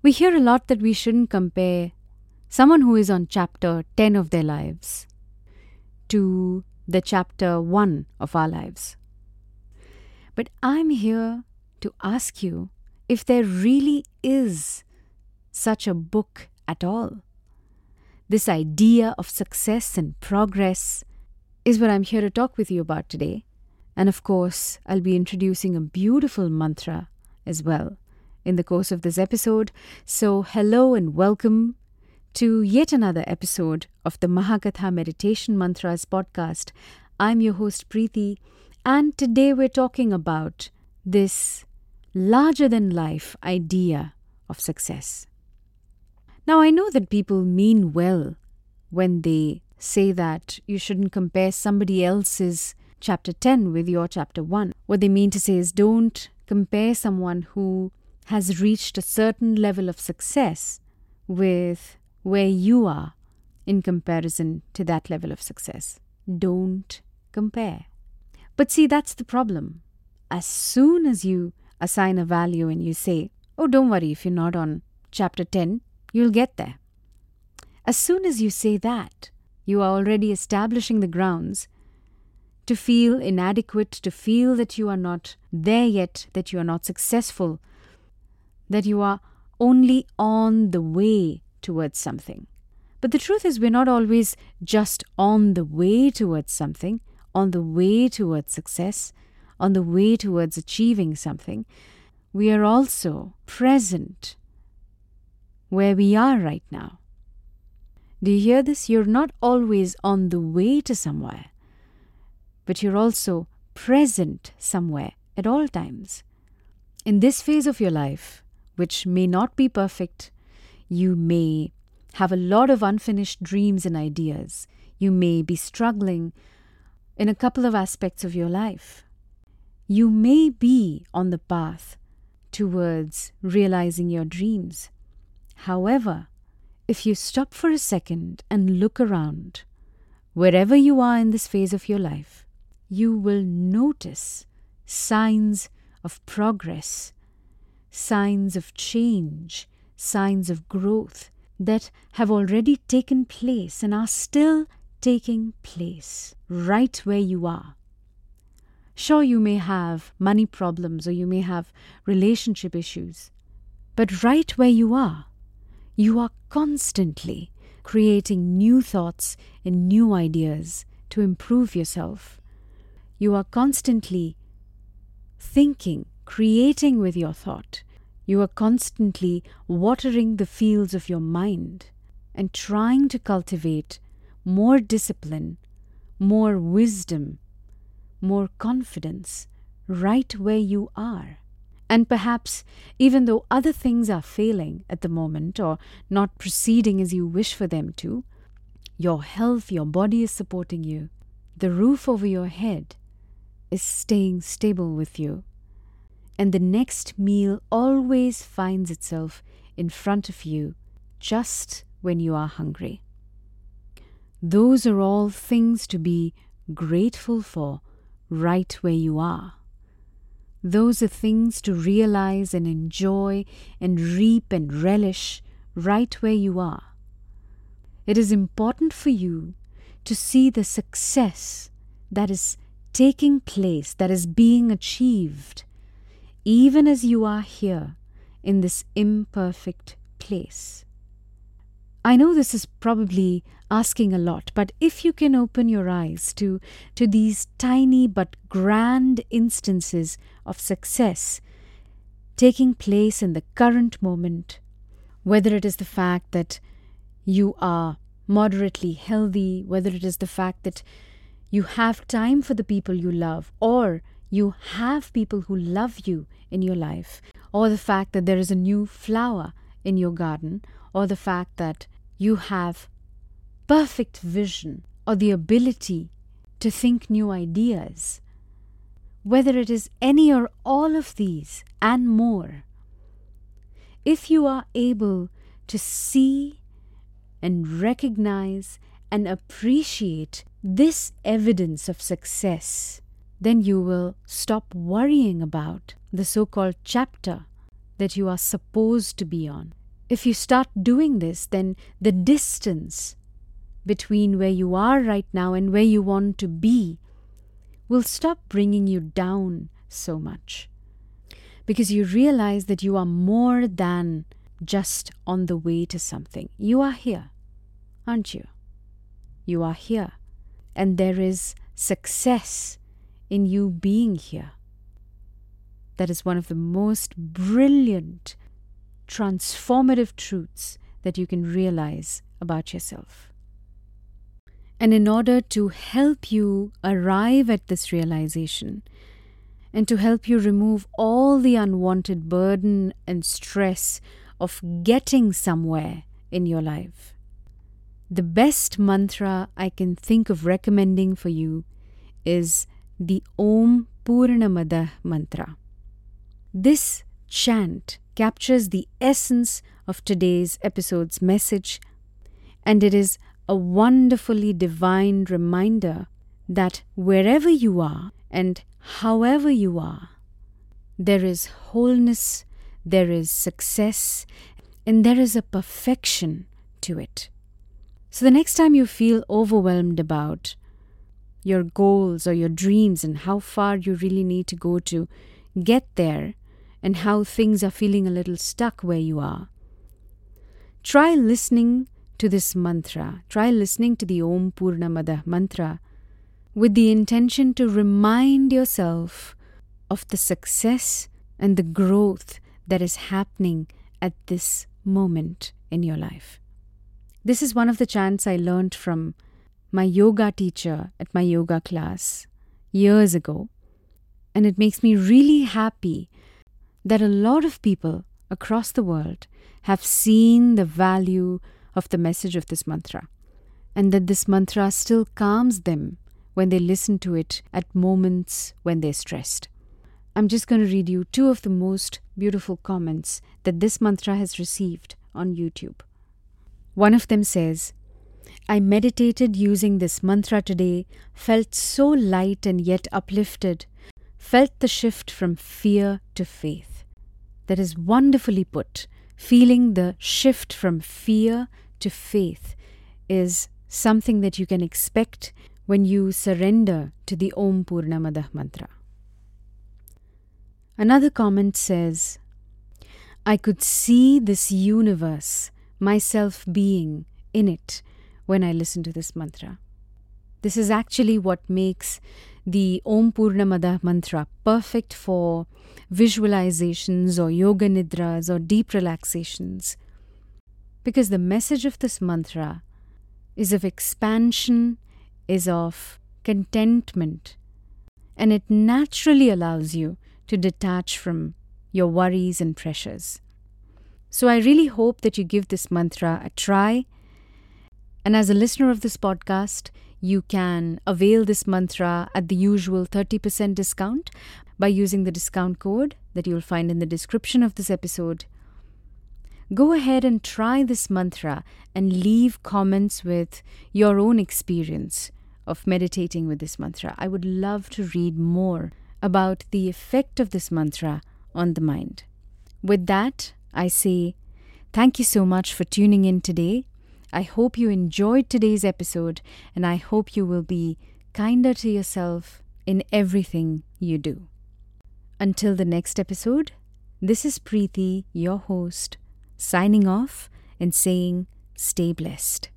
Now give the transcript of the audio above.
We hear a lot that we shouldn't compare someone who is on chapter 10 of their lives to the chapter 1 of our lives. But I'm here to ask you if there really is such a book at all. This idea of success and progress is what I'm here to talk with you about today. And of course, I'll be introducing a beautiful mantra as well in the course of this episode. So, hello and welcome to yet another episode of the Mahakatha Meditation Mantras podcast. I'm your host, Preeti, and today we're talking about this larger than life idea of success. Now, I know that people mean well when they say that you shouldn't compare somebody else's chapter 10 with your chapter 1. What they mean to say is don't compare someone who has reached a certain level of success with where you are in comparison to that level of success. Don't compare. But see, that's the problem. As soon as you assign a value and you say, oh, don't worry, if you're not on chapter 10, you'll get there. As soon as you say that, you are already establishing the grounds to feel inadequate, to feel that you are not there yet, that you are not successful, that you are only on the way towards something. But the truth is, we're not always just on the way towards something, on the way towards success, on the way towards achieving something. We are also present where we are right now. Do you hear this? You're not always on the way to somewhere, but you're also present somewhere at all times. In this phase of your life, which may not be perfect, you may have a lot of unfinished dreams and ideas. You may be struggling in a couple of aspects of your life. You may be on the path towards realizing your dreams. However, if you stop for a second and look around, wherever you are in this phase of your life, you will notice signs of progress, signs of change, signs of growth that have already taken place and are still taking place right where you are. Sure, you may have money problems or you may have relationship issues, but right where you are, you are constantly creating new thoughts and new ideas to improve yourself. You are constantly thinking, creating with your thought. You are constantly watering the fields of your mind and trying to cultivate more discipline, more wisdom, more confidence right where you are. And perhaps, even though other things are failing at the moment or not proceeding as you wish for them to, your health, your body is supporting you. The roof over your head is staying stable with you and the next meal always finds itself in front of you just when you are hungry. Those are all things to be grateful for right where you are. Those are things to realize and enjoy and reap and relish right where you are. It is important for you to see the success that is taking place, that is being achieved even as you are here in this imperfect place. I know this is probably asking a lot, but if you can open your eyes to, to these tiny but grand instances of success taking place in the current moment, whether it is the fact that you are moderately healthy, whether it is the fact that you have time for the people you love, or you have people who love you in your life, or the fact that there is a new flower in your garden, or the fact that you have perfect vision or the ability to think new ideas. Whether it is any or all of these and more, if you are able to see and recognize and appreciate this evidence of success, then you will stop worrying about the so called chapter that you are supposed to be on. if you start doing this, then the distance between where you are right now and where you want to be will stop bringing you down so much. Because you realize that you are more than just on the way to something. You are here, aren't you? You are here. And there is success in you being here. That is one of the most brilliant, transformative truths that you can realize about yourself. And in order to help you arrive at this realization, and to help you remove all the unwanted burden and stress of getting somewhere in your life, the best mantra I can think of recommending for you is the Om Purnamada mantra. This chant captures the essence of today's episode's message, and it is a wonderfully divine reminder that wherever you are and however you are, there is wholeness, there is success, and there is a perfection to it. So the next time you feel overwhelmed about your goals or your dreams and how far you really need to go to get there and how things are feeling a little stuck where you are, try listening to this mantra. Try listening to the Om Purnamada mantra with the intention to remind yourself of the success and the growth that is happening at this moment in your life. This is one of the chants I learned from my yoga teacher at my yoga class years ago. And it makes me really happy that a lot of people across the world have seen the value of the message of this mantra and that this mantra still calms them when they listen to it at moments when they're stressed. I'm just going to read you two of the most beautiful comments that this mantra has received on YouTube. One of them says, I meditated using this mantra today, felt so light and yet uplifted, felt the shift from fear to faith. That is wonderfully put. Feeling the shift from fear to faith is something that you can expect when you surrender to the Om Purnamada mantra. Another comment says, I could see this universe, myself being in it when I listen to this mantra. This is actually what makes the Om Purnamada mantra perfect for visualizations or yoga nidras or deep relaxations. Because the message of this mantra is of expansion, is of contentment, and it naturally allows you to detach from your worries and pressures. So I really hope that you give this mantra a try and as a listener of this podcast, you can avail this mantra at the usual 30% discount by using the discount code that you'll find in the description of this episode. Go ahead and try this mantra and leave comments with your own experience of meditating with this mantra. I would love to read more about the effect of this mantra on the mind. With that, I say thank you so much for tuning in today. I hope you enjoyed today's episode, and I hope you will be kinder to yourself in everything you do. Until the next episode, this is Preeti, your host, signing off and saying, stay blessed.